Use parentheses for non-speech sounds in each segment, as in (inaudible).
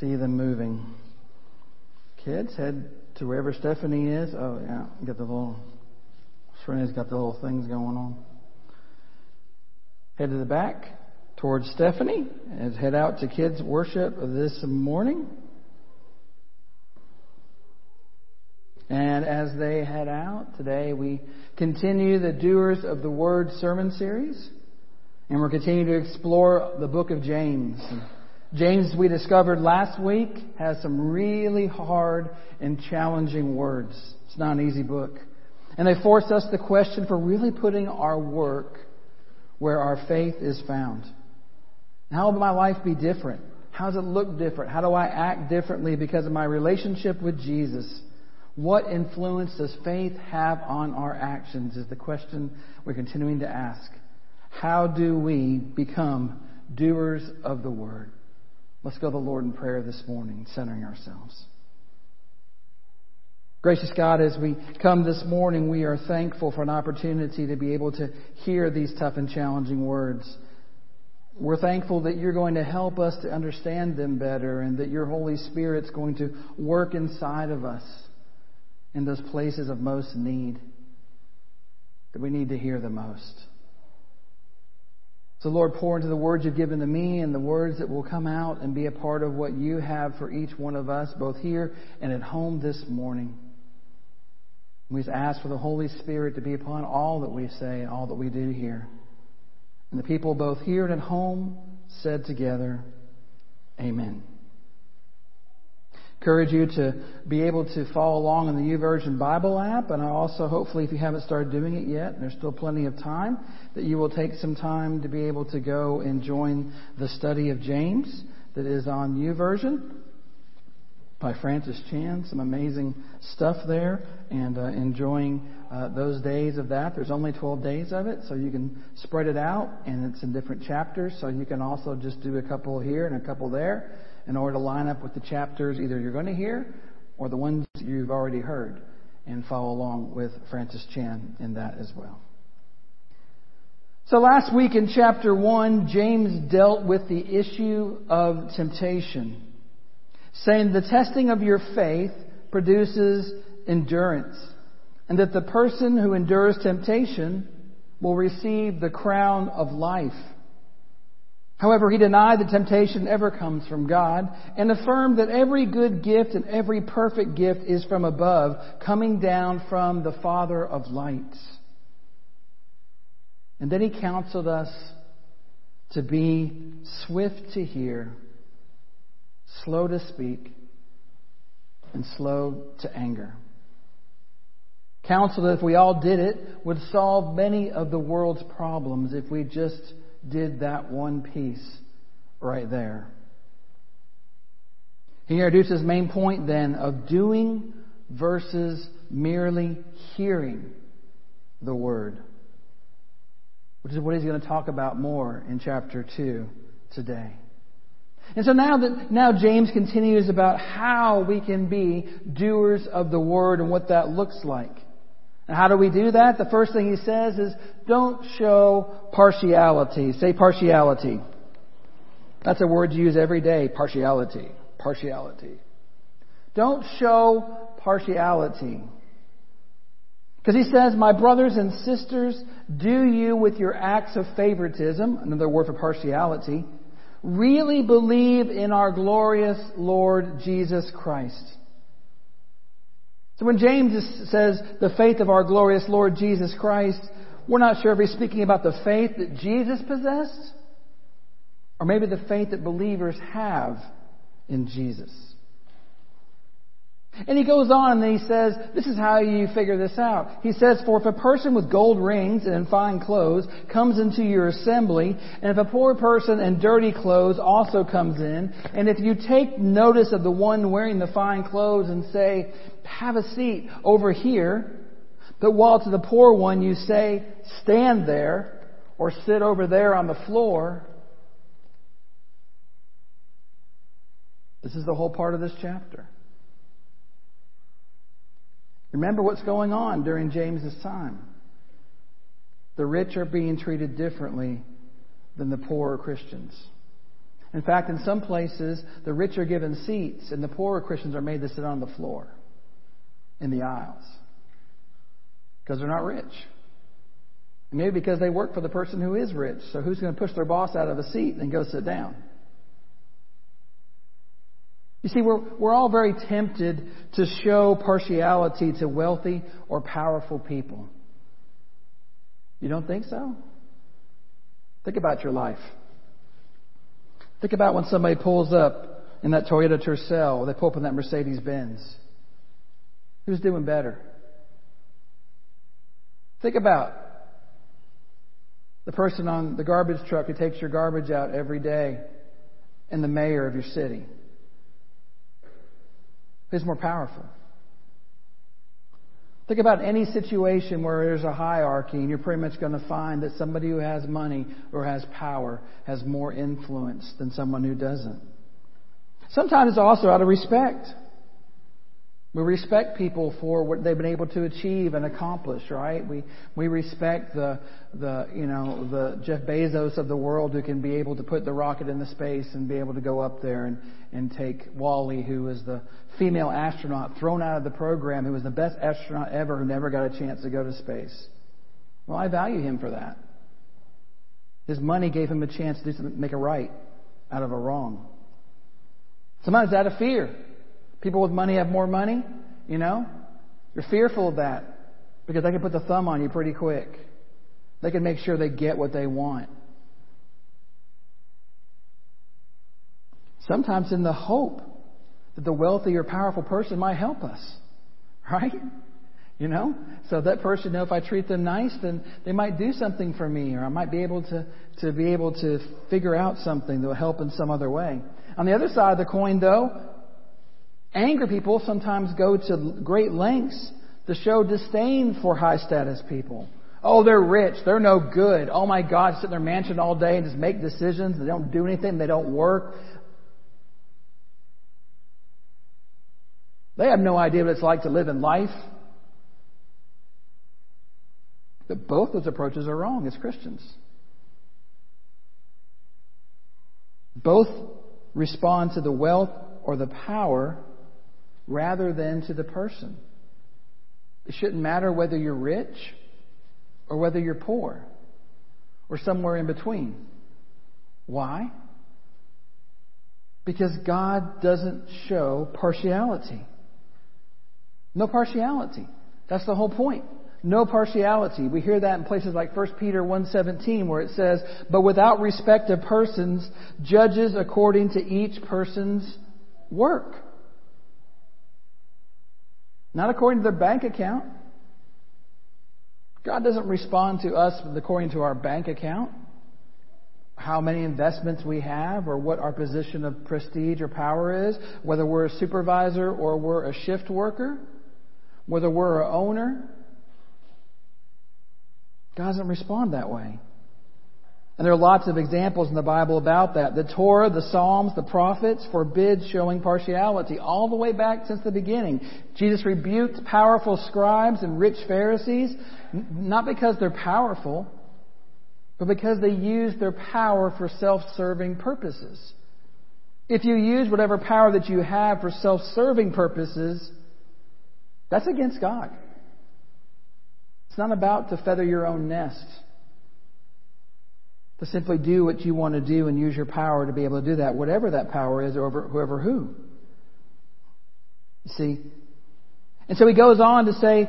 see them moving. Kids, head to wherever Stephanie is. Oh, yeah, get the little, Serena's got the little things going on. Head to the back towards Stephanie and head out to kids' worship this morning. And as they head out today, we continue the Doers of the Word sermon series. And we're continuing to explore the book of James. James, we discovered last week, has some really hard and challenging words. It's not an easy book. And they force us the question for really putting our work where our faith is found. How will my life be different? How does it look different? How do I act differently because of my relationship with Jesus? What influence does faith have on our actions is the question we're continuing to ask. How do we become doers of the word? Let's go to the Lord in prayer this morning, centering ourselves. Gracious God, as we come this morning, we are thankful for an opportunity to be able to hear these tough and challenging words. We're thankful that you're going to help us to understand them better and that your Holy Spirit's going to work inside of us in those places of most need that we need to hear the most. So, Lord, pour into the words you've given to me and the words that will come out and be a part of what you have for each one of us, both here and at home this morning. We just ask for the Holy Spirit to be upon all that we say and all that we do here. And the people both here and at home said together, Amen encourage you to be able to follow along in the YouVersion Bible app. And I also, hopefully, if you haven't started doing it yet, there's still plenty of time, that you will take some time to be able to go and join the study of James that is on YouVersion by Francis Chan. Some amazing stuff there, and uh, enjoying uh, those days of that. There's only 12 days of it, so you can spread it out, and it's in different chapters. So you can also just do a couple here and a couple there in order to line up with the chapters either you're going to hear or the ones you've already heard and follow along with Francis Chan in that as well. So last week in chapter 1, James dealt with the issue of temptation, saying the testing of your faith produces endurance, and that the person who endures temptation will receive the crown of life. However, he denied that temptation ever comes from God and affirmed that every good gift and every perfect gift is from above, coming down from the Father of lights. And then he counseled us to be swift to hear, slow to speak, and slow to anger. Counsel that if we all did it, would solve many of the world's problems if we just did that one piece right there. He introduces his main point then of doing versus merely hearing the word, which is what he's going to talk about more in chapter 2 today. And so now that, now James continues about how we can be doers of the word and what that looks like. And how do we do that? The first thing he says is, don't show partiality. Say partiality. That's a word you use every day. Partiality. Partiality. Don't show partiality. Because he says, My brothers and sisters, do you with your acts of favoritism, another word for partiality, really believe in our glorious Lord Jesus Christ? So when James says the faith of our glorious Lord Jesus Christ, we're not sure if he's speaking about the faith that Jesus possessed, or maybe the faith that believers have in Jesus. And he goes on and he says, this is how you figure this out. He says, for if a person with gold rings and in fine clothes comes into your assembly, and if a poor person in dirty clothes also comes in, and if you take notice of the one wearing the fine clothes and say, have a seat over here, but while to the poor one you say, stand there, or sit over there on the floor, this is the whole part of this chapter. Remember what's going on during James's time. The rich are being treated differently than the poorer Christians. In fact, in some places, the rich are given seats and the poorer Christians are made to sit on the floor in the aisles because they're not rich. Maybe because they work for the person who is rich. So who's going to push their boss out of a seat and go sit down? You see, we're, we're all very tempted to show partiality to wealthy or powerful people. You don't think so? Think about your life. Think about when somebody pulls up in that Toyota Tercel or they pull up in that Mercedes Benz. Who's doing better? Think about the person on the garbage truck who takes your garbage out every day and the mayor of your city. Who's more powerful? Think about any situation where there's a hierarchy and you're pretty much going to find that somebody who has money or has power has more influence than someone who doesn't. Sometimes it's also out of respect. We respect people for what they've been able to achieve and accomplish, right? We we respect the the you know the Jeff Bezos of the world who can be able to put the rocket into space and be able to go up there and and take Wally, who was the female astronaut thrown out of the program, who was the best astronaut ever, who never got a chance to go to space. Well, I value him for that. His money gave him a chance to make a right out of a wrong. Sometimes out of fear. People with money have more money, you know? You're fearful of that because they can put the thumb on you pretty quick. They can make sure they get what they want. Sometimes in the hope that the wealthy or powerful person might help us. (laughs) Right? You know? So that person know if I treat them nice, then they might do something for me, or I might be able to, to be able to figure out something that will help in some other way. On the other side of the coin, though, Angry people sometimes go to great lengths to show disdain for high status people. Oh, they're rich. They're no good. Oh my God, sit in their mansion all day and just make decisions. They don't do anything. They don't work. They have no idea what it's like to live in life. But both those approaches are wrong as Christians. Both respond to the wealth or the power rather than to the person. It shouldn't matter whether you're rich or whether you're poor or somewhere in between. Why? Because God doesn't show partiality. No partiality. That's the whole point. No partiality. We hear that in places like 1 Peter 1:17 where it says, "But without respect of persons, judges according to each person's work." Not according to their bank account. God doesn't respond to us according to our bank account, how many investments we have, or what our position of prestige or power is, whether we're a supervisor or we're a shift worker, whether we're an owner. God doesn't respond that way. And there are lots of examples in the Bible about that. The Torah, the Psalms, the prophets forbid showing partiality all the way back since the beginning. Jesus rebuked powerful scribes and rich Pharisees, not because they're powerful, but because they use their power for self-serving purposes. If you use whatever power that you have for self-serving purposes, that's against God. It's not about to feather your own nest to simply do what you want to do and use your power to be able to do that, whatever that power is, over whoever who. You see? And so he goes on to say,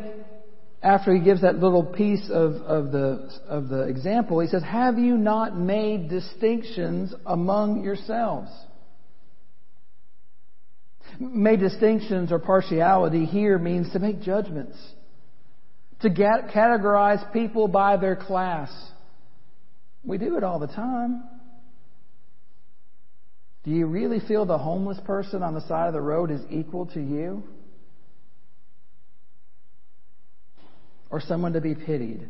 after he gives that little piece of, of, the, of the example, he says, Have you not made distinctions among yourselves? Made distinctions or partiality here means to make judgments, to get, categorize people by their class we do it all the time. Do you really feel the homeless person on the side of the road is equal to you? Or someone to be pitied?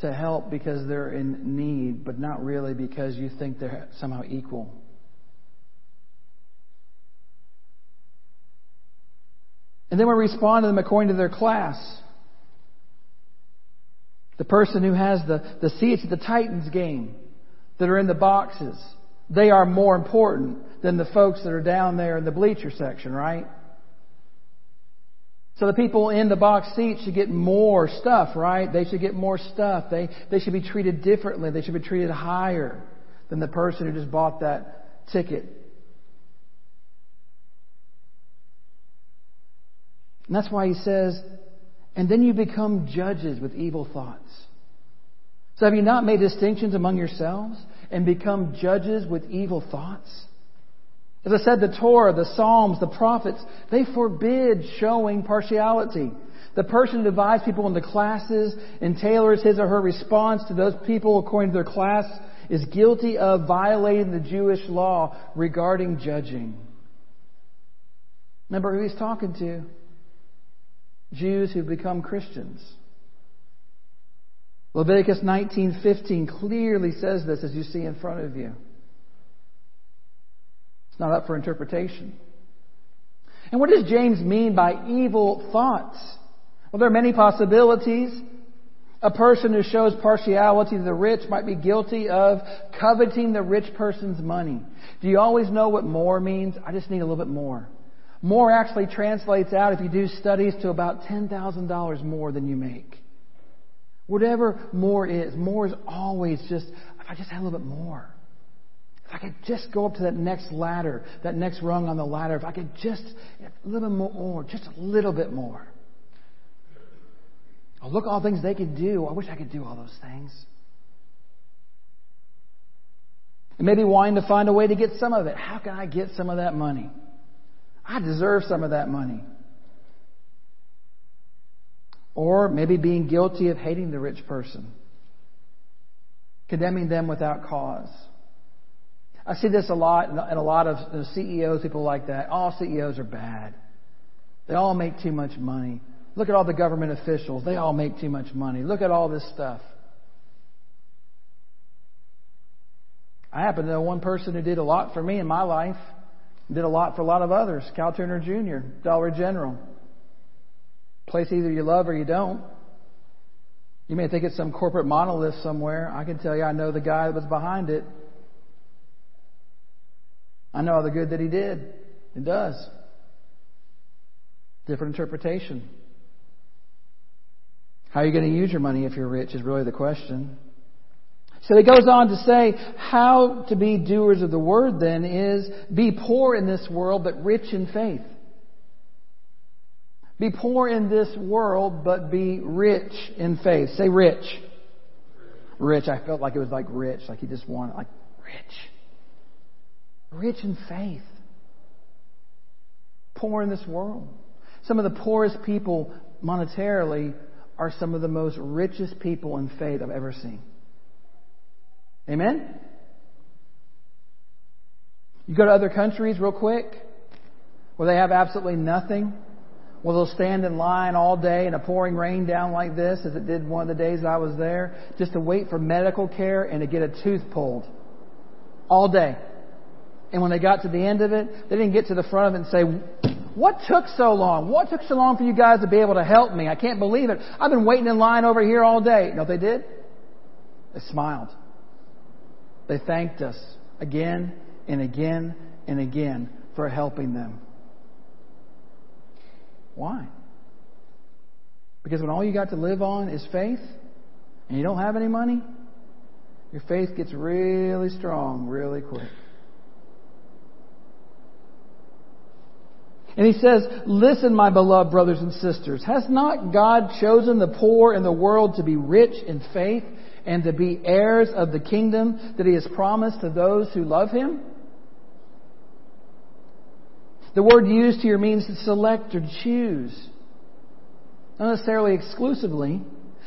To help because they're in need, but not really because you think they're somehow equal? And then we respond to them according to their class. The person who has the, the seats at the Titans game that are in the boxes they are more important than the folks that are down there in the bleacher section, right? So the people in the box seats should get more stuff, right? They should get more stuff. They, they should be treated differently. They should be treated higher than the person who just bought that ticket. And that's why he says, and then you become judges with evil thoughts. So have you not made distinctions among yourselves and become judges with evil thoughts? As I said, the Torah, the Psalms, the prophets, they forbid showing partiality. The person who divides people into classes and tailors his or her response to those people according to their class is guilty of violating the Jewish law regarding judging. Remember who he's talking to? Jews who've become Christians. Leviticus 19:15 clearly says this as you see in front of you. It's not up for interpretation. And what does James mean by evil thoughts? Well, there are many possibilities. A person who shows partiality to the rich might be guilty of coveting the rich person's money. Do you always know what more means? I just need a little bit more. More actually translates out, if you do studies, to about $10,000 more than you make. Whatever more is, more is always just, if I just had a little bit more. If I could just go up to that next ladder, that next rung on the ladder, if I could just a little bit more, just a little bit more. Oh, look all the things they could do. I wish I could do all those things. And maybe wanting to find a way to get some of it. How can I get some of that money? I deserve some of that money. Or maybe being guilty of hating the rich person, condemning them without cause. I see this a lot in a lot of uh, CEOs, people like that. All CEOs are bad. They all make too much money. Look at all the government officials. They all make too much money. Look at all this stuff. I happen to know one person who did a lot for me in my life. Did a lot for a lot of others. Cal Turner Jr., Dollar General. Place either you love or you don't. You may think it's some corporate monolith somewhere. I can tell you I know the guy that was behind it. I know all the good that he did. It does. Different interpretation. How are you going to use your money if you're rich is really the question. So he goes on to say, how to be doers of the word then is be poor in this world, but rich in faith. Be poor in this world, but be rich in faith. Say rich. Rich. I felt like it was like rich, like he just wanted, like rich. Rich in faith. Poor in this world. Some of the poorest people monetarily are some of the most richest people in faith I've ever seen. Amen? You go to other countries real quick where they have absolutely nothing. Where they'll stand in line all day in a pouring rain down like this, as it did one of the days I was there, just to wait for medical care and to get a tooth pulled. All day. And when they got to the end of it, they didn't get to the front of it and say, what took so long? What took so long for you guys to be able to help me? I can't believe it. I've been waiting in line over here all day. What they did? They smiled. They thanked us again and again and again for helping them. Why? Because when all you got to live on is faith and you don't have any money, your faith gets really strong really quick. And he says, Listen, my beloved brothers and sisters, has not God chosen the poor in the world to be rich in faith and to be heirs of the kingdom that he has promised to those who love him? The word used here means to select or choose. Not necessarily exclusively,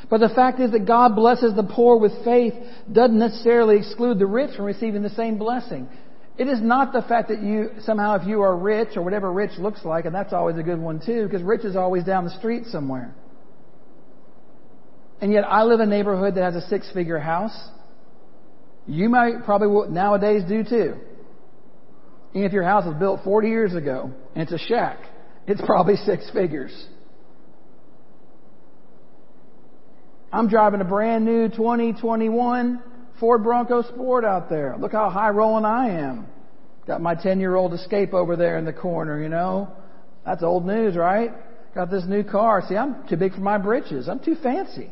but the fact is that God blesses the poor with faith doesn't necessarily exclude the rich from receiving the same blessing. It is not the fact that you, somehow if you are rich or whatever rich looks like, and that's always a good one too, because rich is always down the street somewhere. And yet I live in a neighborhood that has a six figure house. You might probably nowadays do too. And if your house was built 40 years ago and it's a shack, it's probably six figures. I'm driving a brand new 2021 Ford Bronco Sport out there. Look how high rolling I am. Got my 10 year old escape over there in the corner, you know. That's old news, right? Got this new car. See, I'm too big for my britches. I'm too fancy.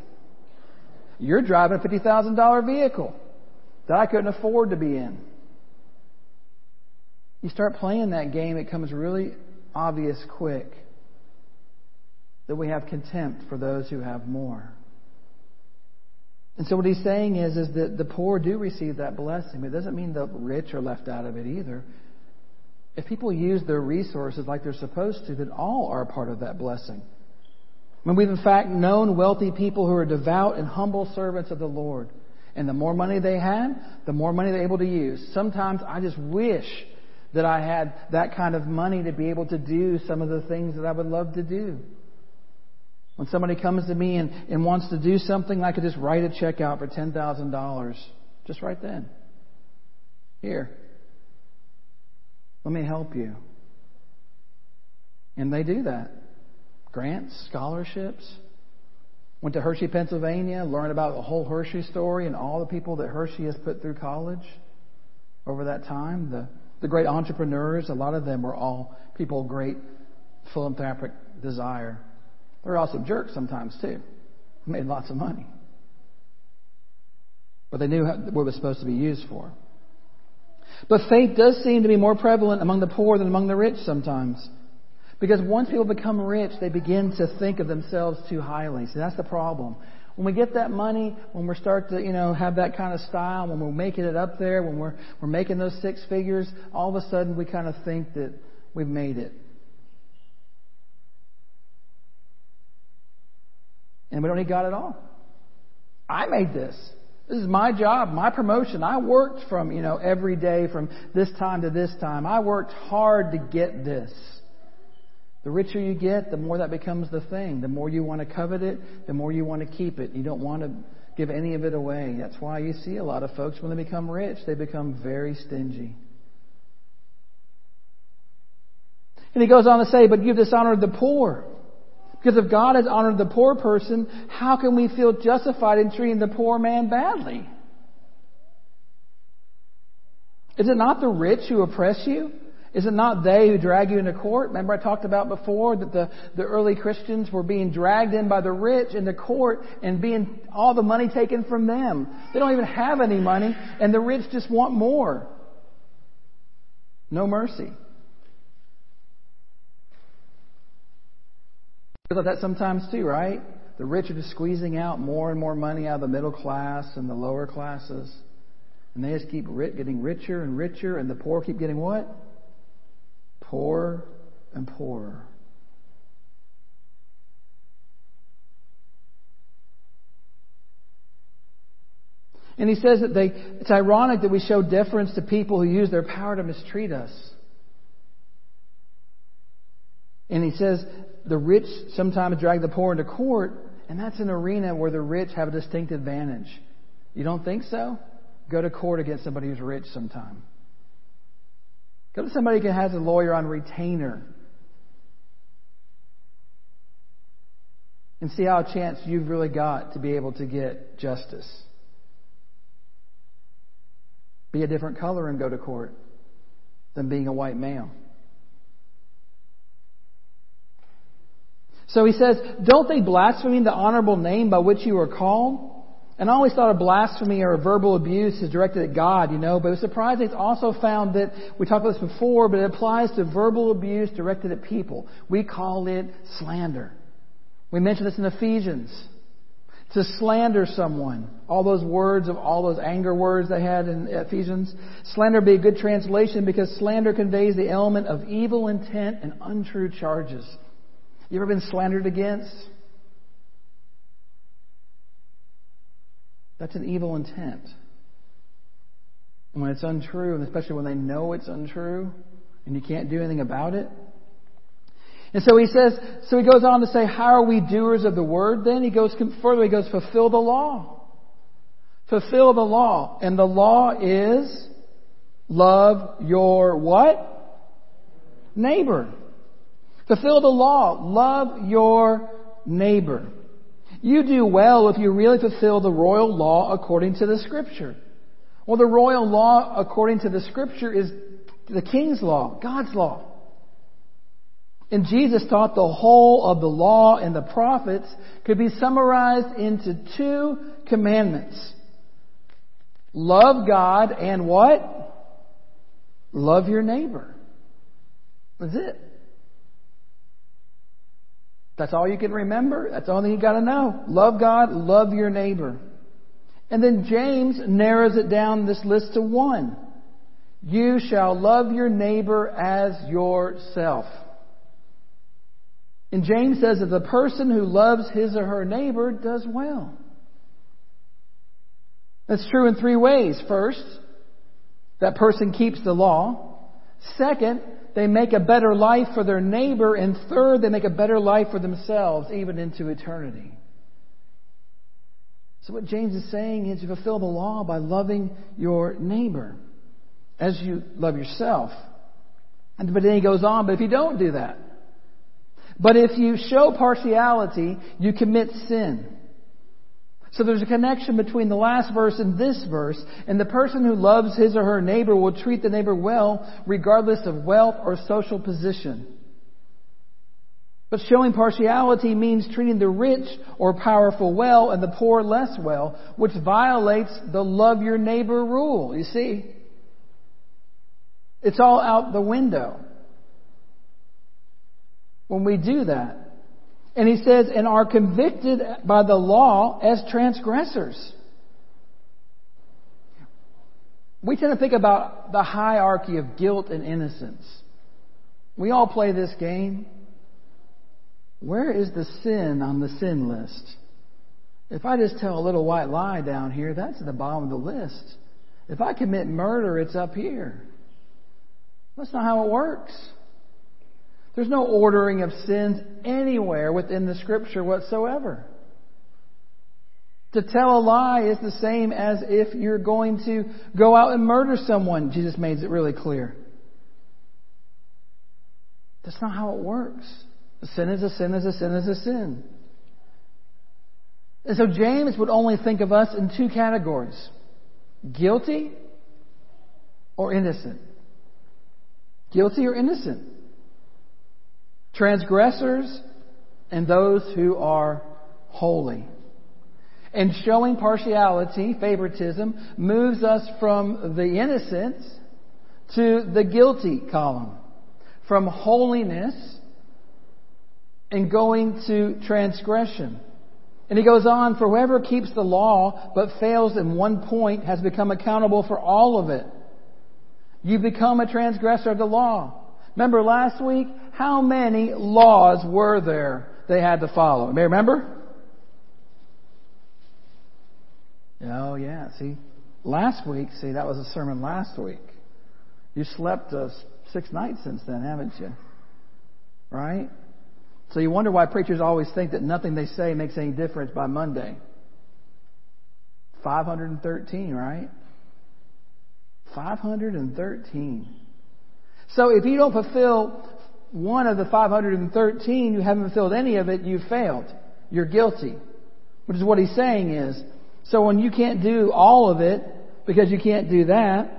You're driving a $50,000 vehicle that I couldn't afford to be in. You start playing that game, it becomes really obvious quick that we have contempt for those who have more. And so what he's saying is, is that the poor do receive that blessing. It doesn't mean the rich are left out of it either. If people use their resources like they're supposed to, then all are part of that blessing. I mean, we've in fact known wealthy people who are devout and humble servants of the Lord. And the more money they had, the more money they're able to use. Sometimes I just wish that I had that kind of money to be able to do some of the things that I would love to do. When somebody comes to me and, and wants to do something, I could just write a check out for $10,000 just right then. Here. Let me help you. And they do that. Grants, scholarships. Went to Hershey, Pennsylvania, learned about the whole Hershey story and all the people that Hershey has put through college over that time. The, the great entrepreneurs, a lot of them were all people of great philanthropic desire. They're also jerks sometimes too. Made lots of money. But they knew what it was supposed to be used for. But faith does seem to be more prevalent among the poor than among the rich sometimes. Because once people become rich, they begin to think of themselves too highly. See, that's the problem. When we get that money, when we start to, you know, have that kind of style, when we're making it up there, when we're, we're making those six figures, all of a sudden we kind of think that we've made it. And we don't need God at all. I made this. This is my job, my promotion. I worked from, you know, every day from this time to this time. I worked hard to get this. The richer you get, the more that becomes the thing. The more you want to covet it, the more you want to keep it. You don't want to give any of it away. That's why you see a lot of folks, when they become rich, they become very stingy. And he goes on to say, but you've dishonored the poor. Because if God has honored the poor person, how can we feel justified in treating the poor man badly? Is it not the rich who oppress you? Is it not they who drag you into court? Remember I talked about before that the, the early Christians were being dragged in by the rich into court and being all the money taken from them. They don't even have any money and the rich just want more. No mercy. like that sometimes too, right? The rich are just squeezing out more and more money out of the middle class and the lower classes. And they just keep getting richer and richer, and the poor keep getting what? Poorer and poorer. And he says that they, it's ironic that we show deference to people who use their power to mistreat us. And he says the rich sometimes drag the poor into court, and that's an arena where the rich have a distinct advantage. You don't think so? Go to court against somebody who's rich sometime. Go to somebody who has a lawyer on retainer. And see how a chance you've really got to be able to get justice. Be a different color and go to court than being a white male. So he says, Don't they blaspheme the honorable name by which you are called? And I always thought a blasphemy or a verbal abuse is directed at God, you know, but it was surprising it's also found that, we talked about this before, but it applies to verbal abuse directed at people. We call it slander. We mentioned this in Ephesians. To slander someone. All those words of all those anger words they had in Ephesians. Slander would be a good translation because slander conveys the element of evil intent and untrue charges. You ever been slandered against? That's an evil intent. And when it's untrue, and especially when they know it's untrue, and you can't do anything about it. And so he says, so he goes on to say, how are we doers of the word then? He goes further, he goes, fulfill the law. Fulfill the law. And the law is love your what? Neighbor. Fulfill the law. Love your neighbor. You do well if you really fulfill the royal law according to the scripture. Well, the royal law, according to the scripture, is the king's law, God's law. And Jesus taught the whole of the law and the prophets could be summarized into two commandments. Love God and what? Love your neighbor. That's it. That's all you can remember. That's all you got to know. Love God, love your neighbor. And then James narrows it down this list to one. You shall love your neighbor as yourself. And James says that the person who loves his or her neighbor does well. That's true in three ways. First, that person keeps the law. Second, they make a better life for their neighbor. And third, they make a better life for themselves, even into eternity. So what James is saying is you fulfill the law by loving your neighbor as you love yourself. And, but then he goes on, but if you don't do that, but if you show partiality, you commit sin. So there's a connection between the last verse and this verse, and the person who loves his or her neighbor will treat the neighbor well, regardless of wealth or social position. But showing partiality means treating the rich or powerful well and the poor less well, which violates the love your neighbor rule, you see. It's all out the window when we do that. And he says, and are convicted by the law as transgressors. We tend to think about the hierarchy of guilt and innocence. We all play this game. Where is the sin on the sin list? If I just tell a little white lie down here, that's at the bottom of the list. If I commit murder, it's up here. That's not how it works. There's no ordering of sins anywhere within the scripture whatsoever. To tell a lie is the same as if you're going to go out and murder someone. Jesus makes it really clear. That's not how it works. A sin is a sin is a sin is a sin. And so James would only think of us in two categories guilty or innocent. Guilty or innocent transgressors, and those who are holy. And showing partiality, favoritism, moves us from the innocent to the guilty column. From holiness and going to transgression. And he goes on, for whoever keeps the law but fails in one point has become accountable for all of it. You become a transgressor of the law. Remember last week? How many laws were there they had to follow? May remember? Oh, yeah. See, last week, see, that was a sermon last week. You slept uh, six nights since then, haven't you? Right? So you wonder why preachers always think that nothing they say makes any difference by Monday. 513, right? 513. So if you don't fulfill one of the 513, you haven't fulfilled any of it, you failed. You're guilty. Which is what he's saying is, so when you can't do all of it, because you can't do that,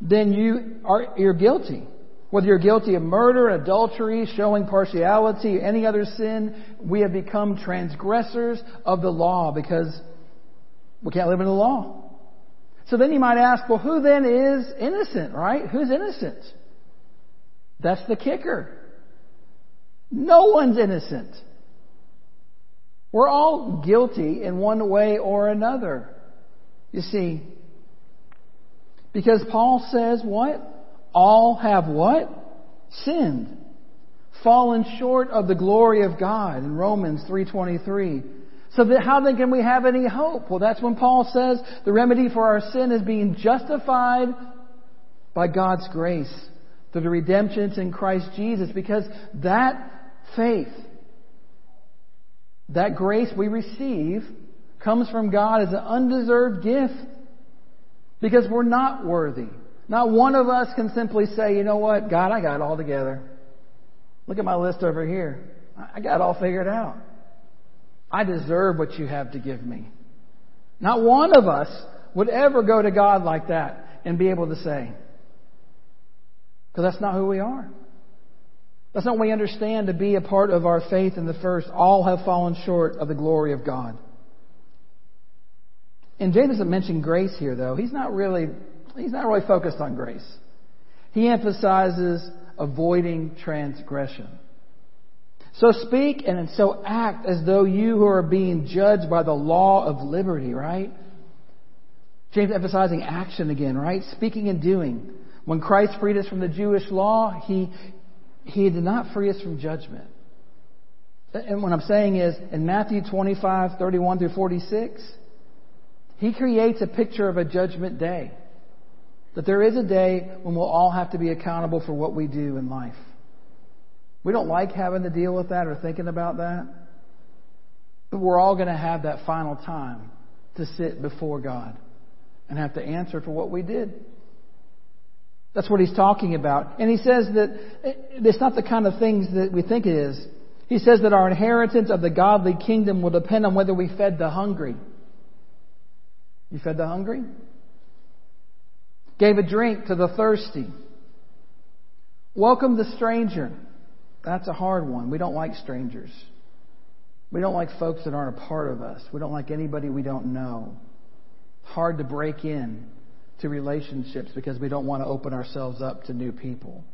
then you are, you're guilty. Whether you're guilty of murder, adultery, showing partiality, any other sin, we have become transgressors of the law because we can't live in the law. So then you might ask, well, who then is innocent, right? Who's innocent? That's the kicker. No one's innocent. We're all guilty in one way or another. You see, because Paul says what? All have what? Sinned. Fallen short of the glory of God in Romans 3.23. So that how then can we have any hope? Well, that's when Paul says the remedy for our sin is being justified by God's grace through the redemption in Christ Jesus because that faith, that grace we receive comes from God as an undeserved gift because we're not worthy. Not one of us can simply say, you know what, God, I got it all together. Look at my list over here. I got it all figured out. I deserve what you have to give me. Not one of us would ever go to God like that and be able to say. Because that's not who we are. That's not what we understand to be a part of our faith in the first. All have fallen short of the glory of God. And James doesn't mention grace here, though. He's not really, he's not really focused on grace. He emphasizes avoiding transgression. So speak and so act as though you who are being judged by the law of liberty, right? James emphasizing action again, right? Speaking and doing. When Christ freed us from the Jewish law, he, he did not free us from judgment. And what I'm saying is, in Matthew 25, 31 through 46, he creates a picture of a judgment day. That there is a day when we'll all have to be accountable for what we do in life. We don't like having to deal with that or thinking about that. But we're all going to have that final time to sit before God and have to answer for what we did. That's what he's talking about. And he says that it's not the kind of things that we think it is. He says that our inheritance of the godly kingdom will depend on whether we fed the hungry. You fed the hungry? Gave a drink to the thirsty. Welcomed the stranger. That's a hard one. We don't like strangers. We don't like folks that aren't a part of us. We don't like anybody we don't know. It's hard to break in to relationships because we don't want to open ourselves up to new people.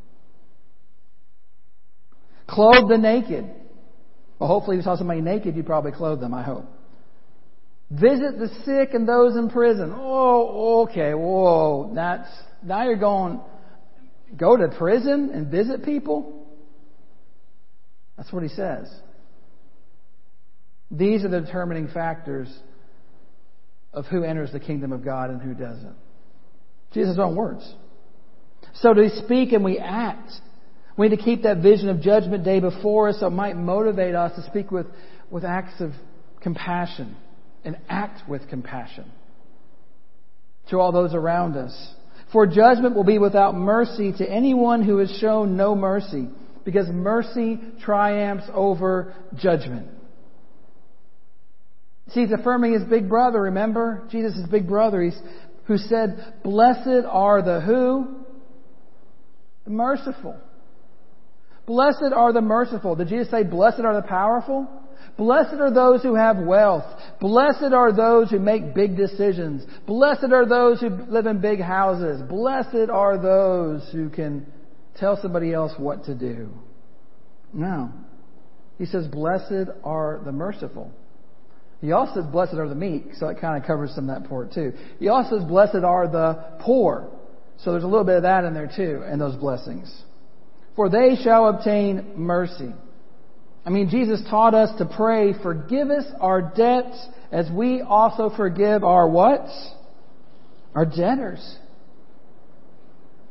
Clothe the naked. Well, hopefully, if you saw somebody naked, you'd probably clothe them, I hope. Visit the sick and those in prison. Oh, okay, whoa. That's, now you're going, go to prison and visit people? That's what he says. These are the determining factors of who enters the kingdom of God and who doesn't. Jesus' own words. So we speak and we act. We need to keep that vision of judgment day before us so it might motivate us to speak with, with acts of compassion and act with compassion to all those around us. For judgment will be without mercy to anyone who has shown no mercy, because mercy triumphs over judgment. See, he's affirming his big brother, remember? Jesus' big brother. He's who said, Blessed are the who? The merciful. Blessed are the merciful. Did Jesus say, Blessed are the powerful? Blessed are those who have wealth. Blessed are those who make big decisions. Blessed are those who live in big houses. Blessed are those who can tell somebody else what to do. No. He says, Blessed are the merciful. He also says, Blessed are the meek, so it kind of covers some of that part too. He also says, Blessed are the poor. So there's a little bit of that in there too, in those blessings. For they shall obtain mercy. I mean, Jesus taught us to pray, forgive us our debts as we also forgive our what? Our debtors.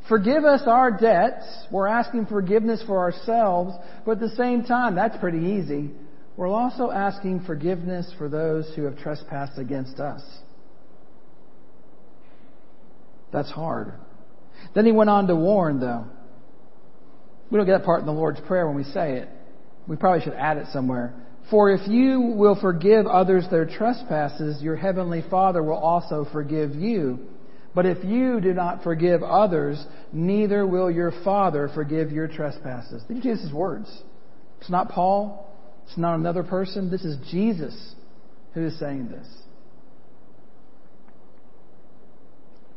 Forgive us our debts. We're asking forgiveness for ourselves, but at the same time, that's pretty easy. We're also asking forgiveness for those who have trespassed against us. That's hard. Then he went on to warn, though. We don't get that part in the Lord's Prayer when we say it. We probably should add it somewhere. For if you will forgive others their trespasses, your heavenly Father will also forgive you. But if you do not forgive others, neither will your Father forgive your trespasses. These are Jesus' words. It's not Paul. It's not another person. This is Jesus who is saying this.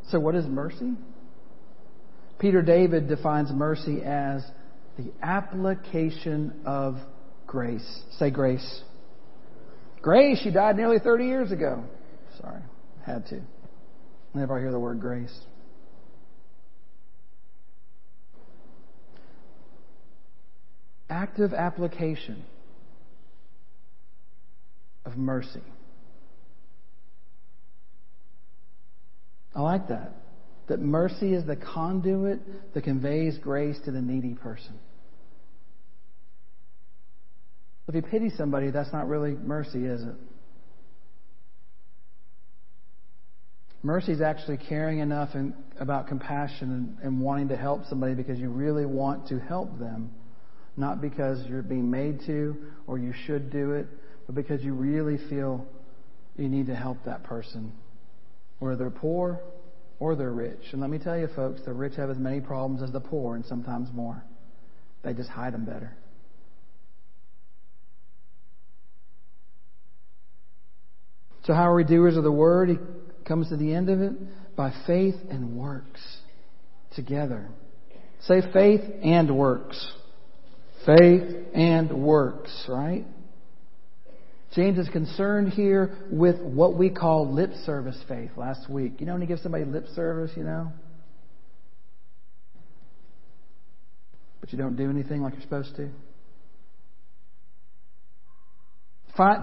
So, what is mercy? Peter David defines mercy as the application of grace. Say grace. Grace, she died nearly 30 years ago. Sorry, had to. Whenever I hear the word grace. Active application of mercy. I like that. That mercy is the conduit that conveys grace to the needy person. If you pity somebody, that's not really mercy, is it? Mercy is actually caring enough in, about compassion and, and wanting to help somebody because you really want to help them, not because you're being made to or you should do it, but because you really feel you need to help that person whether they're poor or they're rich. And let me tell you, folks, the rich have as many problems as the poor and sometimes more. They just hide them better. So, how are we doers of the word? He comes to the end of it by faith and works together. Say faith and works. Faith and works, right? James is concerned here with what we call lip service faith last week. You know when you give somebody lip service, you know? But you don't do anything like you're supposed to?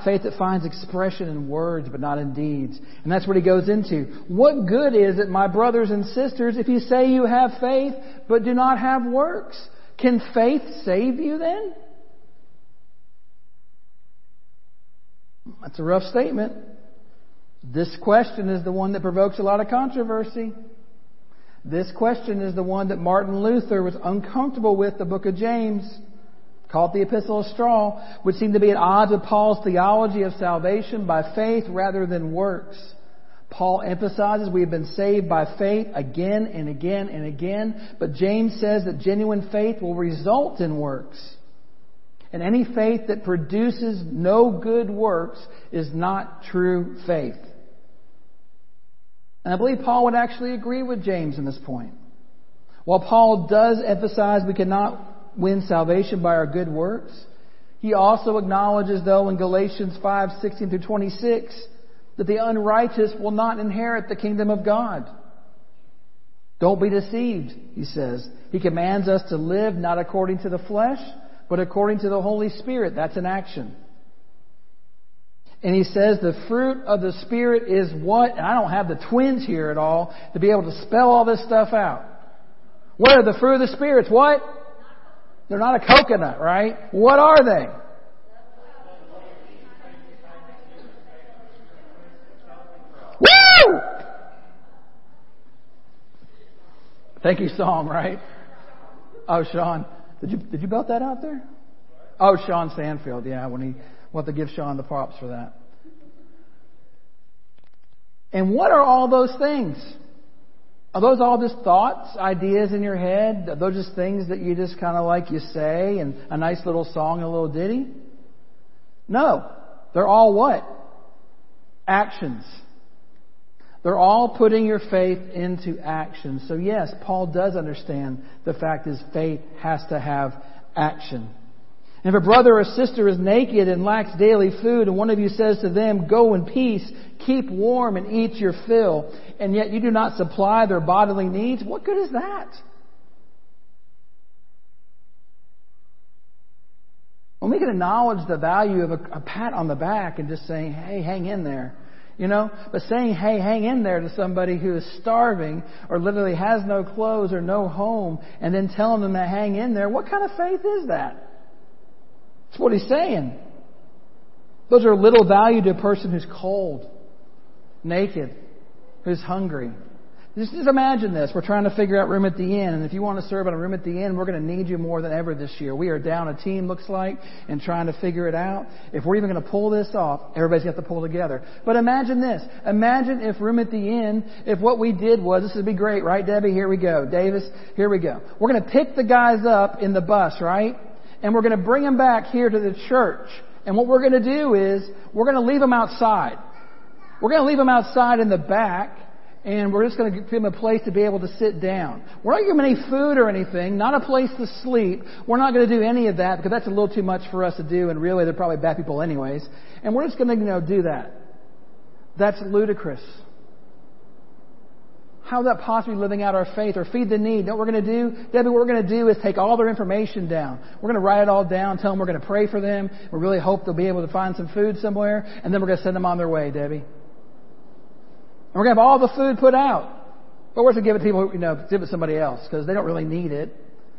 Faith that finds expression in words but not in deeds. And that's what he goes into. What good is it, my brothers and sisters, if you say you have faith but do not have works? Can faith save you then? That's a rough statement. This question is the one that provokes a lot of controversy. This question is the one that Martin Luther was uncomfortable with, the book of James, called the Epistle of Straw, which seemed to be at odds with Paul's theology of salvation by faith rather than works. Paul emphasizes we have been saved by faith again and again and again, but James says that genuine faith will result in works. And any faith that produces no good works is not true faith. And I believe Paul would actually agree with James in this point. While Paul does emphasize we cannot win salvation by our good works, he also acknowledges, though, in Galatians 5, 16 through 26, that the unrighteous will not inherit the kingdom of God. Don't be deceived, he says. He commands us to live not according to the flesh, but according to the Holy Spirit. That's an action. And he says the fruit of the Spirit is what? And I don't have the twins here at all to be able to spell all this stuff out. What are the fruit of the Spirits? What? They're not a coconut, right? What are they? Woo! Thank you, Psalm, right? Oh, Sean. Did you did you belt that out there? Oh, Sean Stanfield. Yeah, when he have to give Sean the props for that. And what are all those things? Are those all just thoughts, ideas in your head? Are those just things that you just kind of like you say and a nice little song, and a little ditty? No. They're all what? Actions. They're all putting your faith into action. So yes, Paul does understand the fact is faith has to have action. And if a brother or sister is naked and lacks daily food, and one of you says to them, Go in peace, keep warm, and eat your fill, and yet you do not supply their bodily needs, what good is that? When we can acknowledge the value of a, a pat on the back and just saying, Hey, hang in there. You know, but saying, hey, hang in there to somebody who is starving or literally has no clothes or no home and then telling them to hang in there, what kind of faith is that? That's what he's saying. Those are little value to a person who's cold, naked, who's hungry, just, just imagine this. We're trying to figure out room at the inn, and if you want to serve on a room at the inn, we're going to need you more than ever this year. We are down a team, looks like, and trying to figure it out. If we're even going to pull this off, everybody's got to pull together. But imagine this. Imagine if room at the inn, if what we did was, this would be great, right, Debbie? Here we go. Davis, here we go. We're going to pick the guys up in the bus, right? And we're going to bring them back here to the church. And what we're going to do is, we're going to leave them outside. We're going to leave them outside in the back and we're just going to give them a place to be able to sit down. We're not giving them any food or anything, not a place to sleep. We're not going to do any of that because that's a little too much for us to do, and really they're probably bad people anyways. And we're just going to, you know, do that. That's ludicrous. How is that possibly living out our faith or feed the need? What we're going to do? Debbie, what we're going to do is take all their information down. We're going to write it all down, tell them we're going to pray for them. We really hope they'll be able to find some food somewhere, and then we're going to send them on their way, Debbie. We're going to have all the food put out. But we're to give it to people, you know, give it to somebody else because they don't really need it.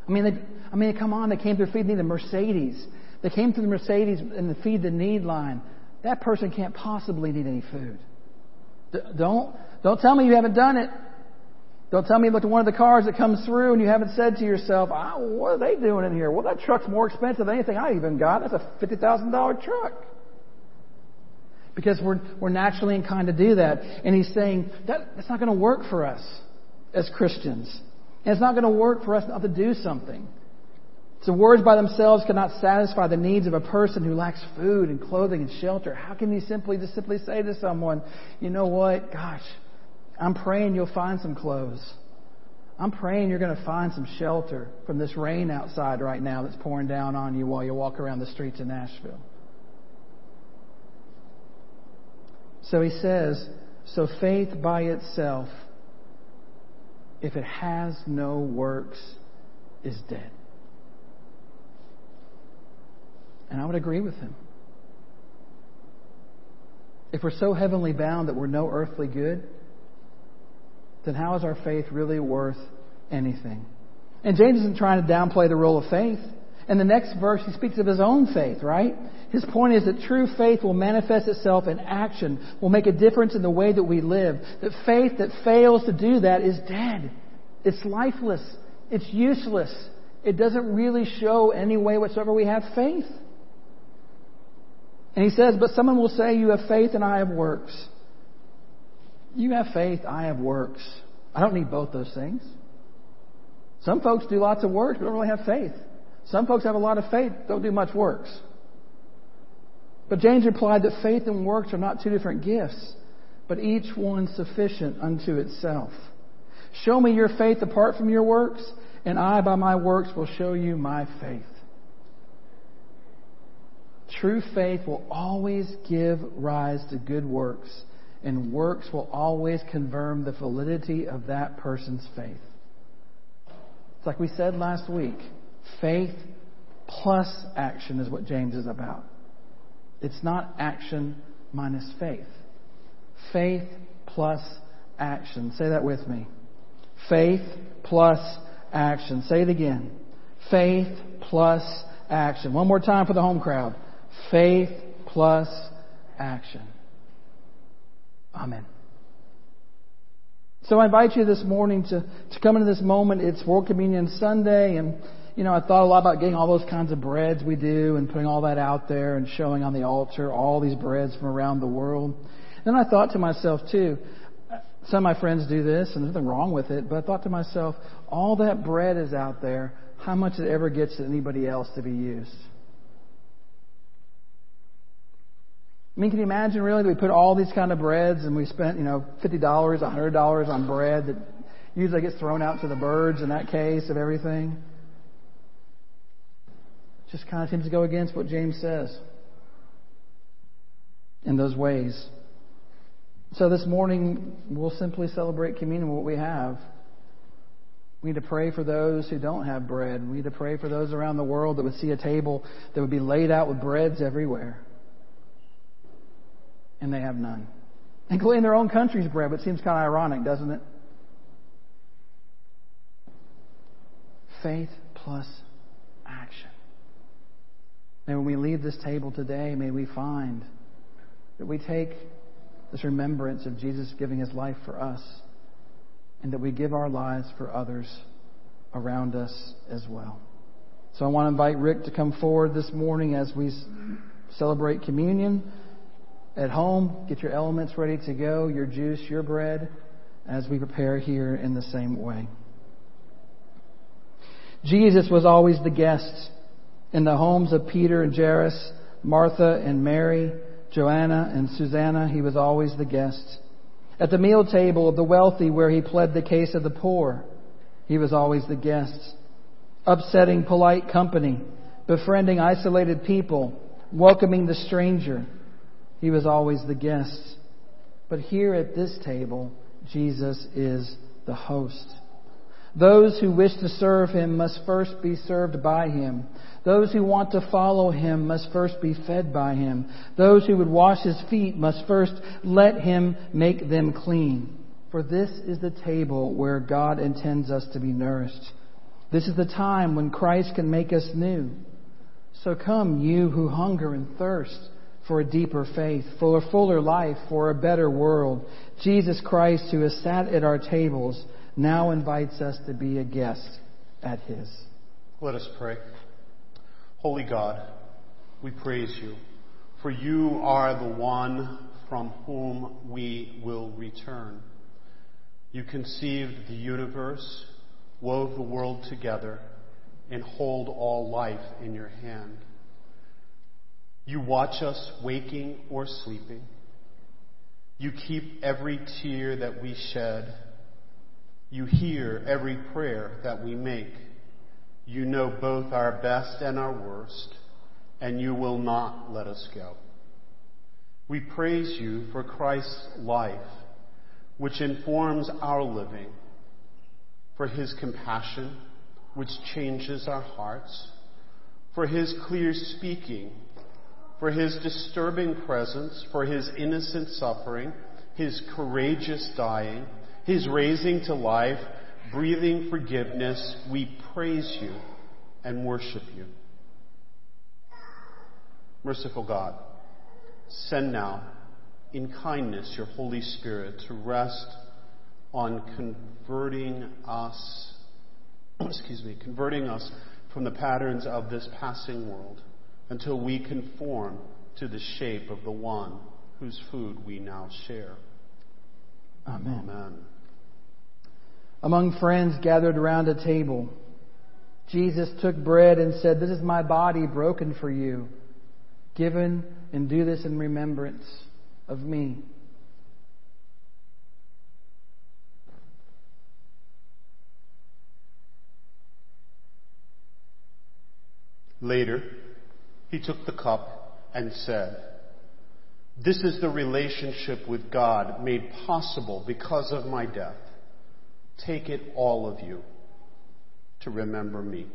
I mean, they, I mean, come on, they came through Feed the the Mercedes. They came through the Mercedes and the Feed the Need line. That person can't possibly need any food. D- don't, don't tell me you haven't done it. Don't tell me you looked at one of the cars that comes through and you haven't said to yourself, oh, what are they doing in here? Well, that truck's more expensive than anything I even got. That's a $50,000 truck. Because we're, we're naturally inclined to do that. And he's saying that, that's not going to work for us as Christians. And it's not going to work for us not to do something. So words by themselves cannot satisfy the needs of a person who lacks food and clothing and shelter. How can you simply just simply say to someone, you know what, gosh, I'm praying you'll find some clothes. I'm praying you're going to find some shelter from this rain outside right now that's pouring down on you while you walk around the streets of Nashville. So he says, so faith by itself, if it has no works, is dead. And I would agree with him. If we're so heavenly bound that we're no earthly good, then how is our faith really worth anything? And James isn't trying to downplay the role of faith. In the next verse, he speaks of his own faith, right? His point is that true faith will manifest itself in action, will make a difference in the way that we live. That faith that fails to do that is dead. It's lifeless. It's useless. It doesn't really show any way whatsoever we have faith. And he says, But someone will say, You have faith and I have works. You have faith, I have works. I don't need both those things. Some folks do lots of works, but don't really have faith. Some folks have a lot of faith, don't do much works. But James replied that faith and works are not two different gifts, but each one sufficient unto itself. Show me your faith apart from your works, and I by my works will show you my faith. True faith will always give rise to good works, and works will always confirm the validity of that person's faith. It's like we said last week faith plus action is what James is about. It's not action minus faith. Faith plus action. Say that with me. Faith plus action. Say it again. Faith plus action. One more time for the home crowd. Faith plus action. Amen. So I invite you this morning to, to come into this moment. It's World Communion Sunday, and you know I thought a lot about getting all those kinds of breads we do and putting all that out there and showing on the altar all these breads from around the world. Then I thought to myself too. Some of my friends do this, and there's nothing wrong with it. But I thought to myself, all that bread is out there. How much it ever gets to anybody else to be used? I mean, can you imagine really that we put all these kind of breads and we spent, you know, $50, $100 on bread that usually gets thrown out to the birds in that case of everything? Just kind of seems to go against what James says in those ways. So this morning, we'll simply celebrate communion with what we have. We need to pray for those who don't have bread. We need to pray for those around the world that would see a table that would be laid out with breads everywhere and they have none. Including their own country's bread, it seems kind of ironic, doesn't it? Faith plus. And when we leave this table today, may we find that we take this remembrance of Jesus giving his life for us and that we give our lives for others around us as well. So I want to invite Rick to come forward this morning as we celebrate communion at home, get your elements ready to go, your juice, your bread, as we prepare here in the same way. Jesus was always the guest in the homes of Peter and Jairus, Martha and Mary, Joanna and Susanna. He was always the guest. At the meal table of the wealthy where he pled the case of the poor, he was always the guest. Upsetting polite company, befriending isolated people, welcoming the stranger. He was always the guest. But here at this table, Jesus is the host. Those who wish to serve him must first be served by him. Those who want to follow him must first be fed by him. Those who would wash his feet must first let him make them clean. For this is the table where God intends us to be nourished. This is the time when Christ can make us new. So come, you who hunger and thirst for a deeper faith, for a fuller life, for a better world. Jesus Christ, who has sat at our tables, now invites us to be a guest at His. Let us pray. Holy God, we praise you For you are the one from whom we will return. You conceived the universe, wove the world together, and hold all life in your hand. You watch us waking or sleeping. You keep every tear that we shed. You hear every prayer that we make. You know both our best and our worst, and you will not let us go. We praise you for Christ's life, which informs our living, for his compassion, which changes our hearts, for his clear speaking, for his disturbing presence, for his innocent suffering, his courageous dying, his raising to life, breathing forgiveness, we praise you and worship you. Merciful God, send now in kindness your Holy Spirit to rest on converting us, (clears throat) excuse me, converting us from the patterns of this passing world until we conform to the shape of the one whose food we now share. Amen. Amen. Among friends gathered around a table, Jesus took bread and said, This is my body broken for you. Given and do this in remembrance of me. Later, he took the cup and said, This is the relationship with God made possible because of my death. Take it, all of you, to remember me.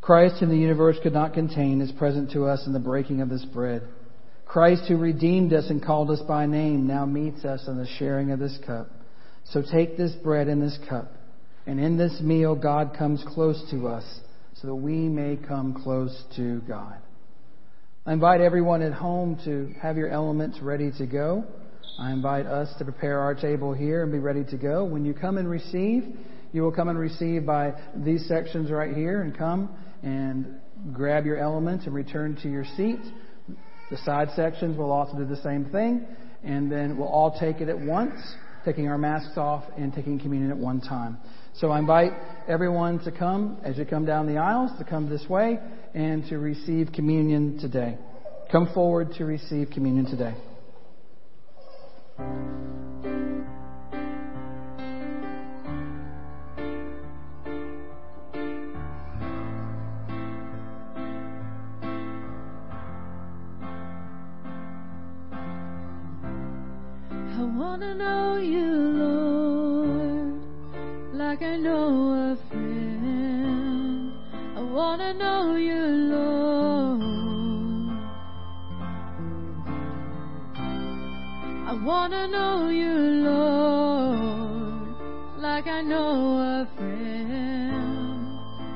Christ, whom the universe could not contain, is present to us in the breaking of this bread. Christ, who redeemed us and called us by name, now meets us in the sharing of this cup. So take this bread and this cup, and in this meal, God comes close to us so that we may come close to God. I invite everyone at home to have your elements ready to go. I invite us to prepare our table here and be ready to go. When you come and receive, you will come and receive by these sections right here and come and grab your elements and return to your seats. The side sections will also do the same thing, and then we'll all take it at once, taking our masks off and taking communion at one time. So I invite everyone to come as you come down the aisles, to come this way and to receive communion today. Come forward to receive communion today.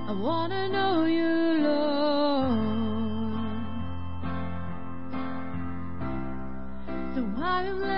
I want to know you, Lord. So I am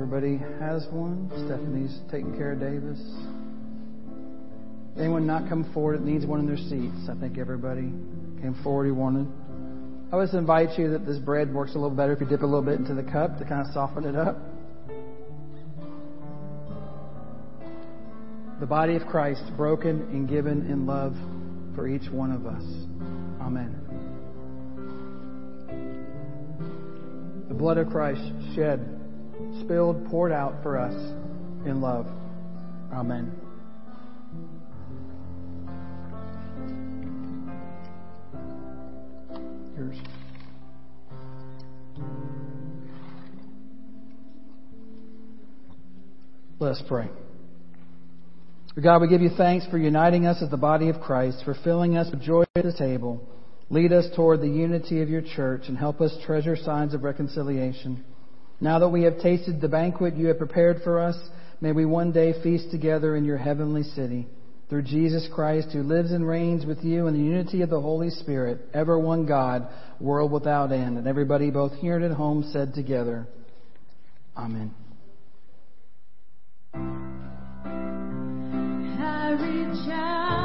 Everybody has one. Stephanie's taking care of Davis. Anyone not come forward that needs one in their seats? I think everybody came forward who wanted. I always invite you that this bread works a little better if you dip a little bit into the cup to kind of soften it up. The body of Christ broken and given in love for each one of us. Amen. The blood of Christ shed, spilled, poured out for us in love. Amen. Yours. Let us pray. God, we give you thanks for uniting us as the body of Christ, for filling us with joy at the table. Lead us toward the unity of your church and help us treasure signs of reconciliation. Now that we have tasted the banquet you have prepared for us, may we one day feast together in your heavenly city. Through Jesus Christ, who lives and reigns with you in the unity of the Holy Spirit, ever one God, world without end. And everybody, both here and at home, said together, Amen. I reach out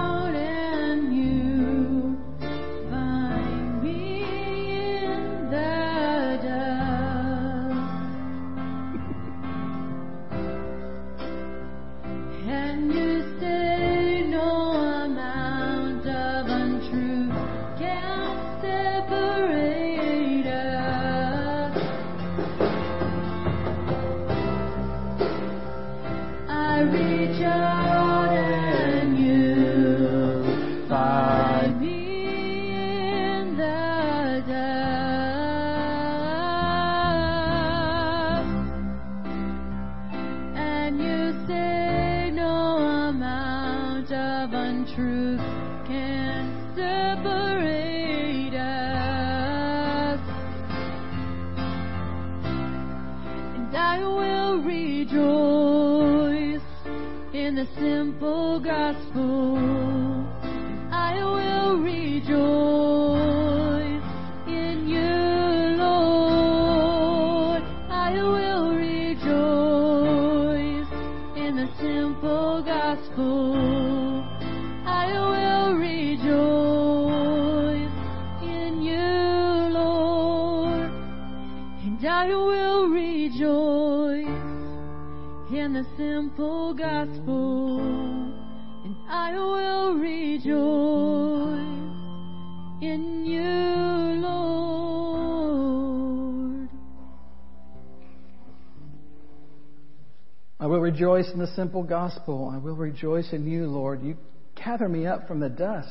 rejoice in the simple gospel. I will rejoice in you, Lord. You gather me up from the dust.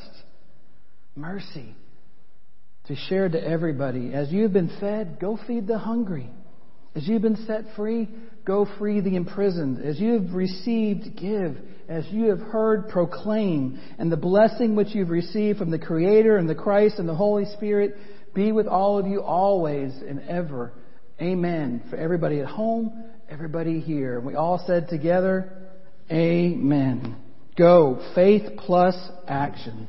Mercy to share to everybody. As you've been fed, go feed the hungry. As you've been set free, go free the imprisoned. As you have received, give. As you have heard, proclaim. And the blessing which you've received from the Creator and the Christ and the Holy Spirit be with all of you always and ever. Amen. For everybody at home, everybody here. We all said together, Amen. Go. Faith plus action.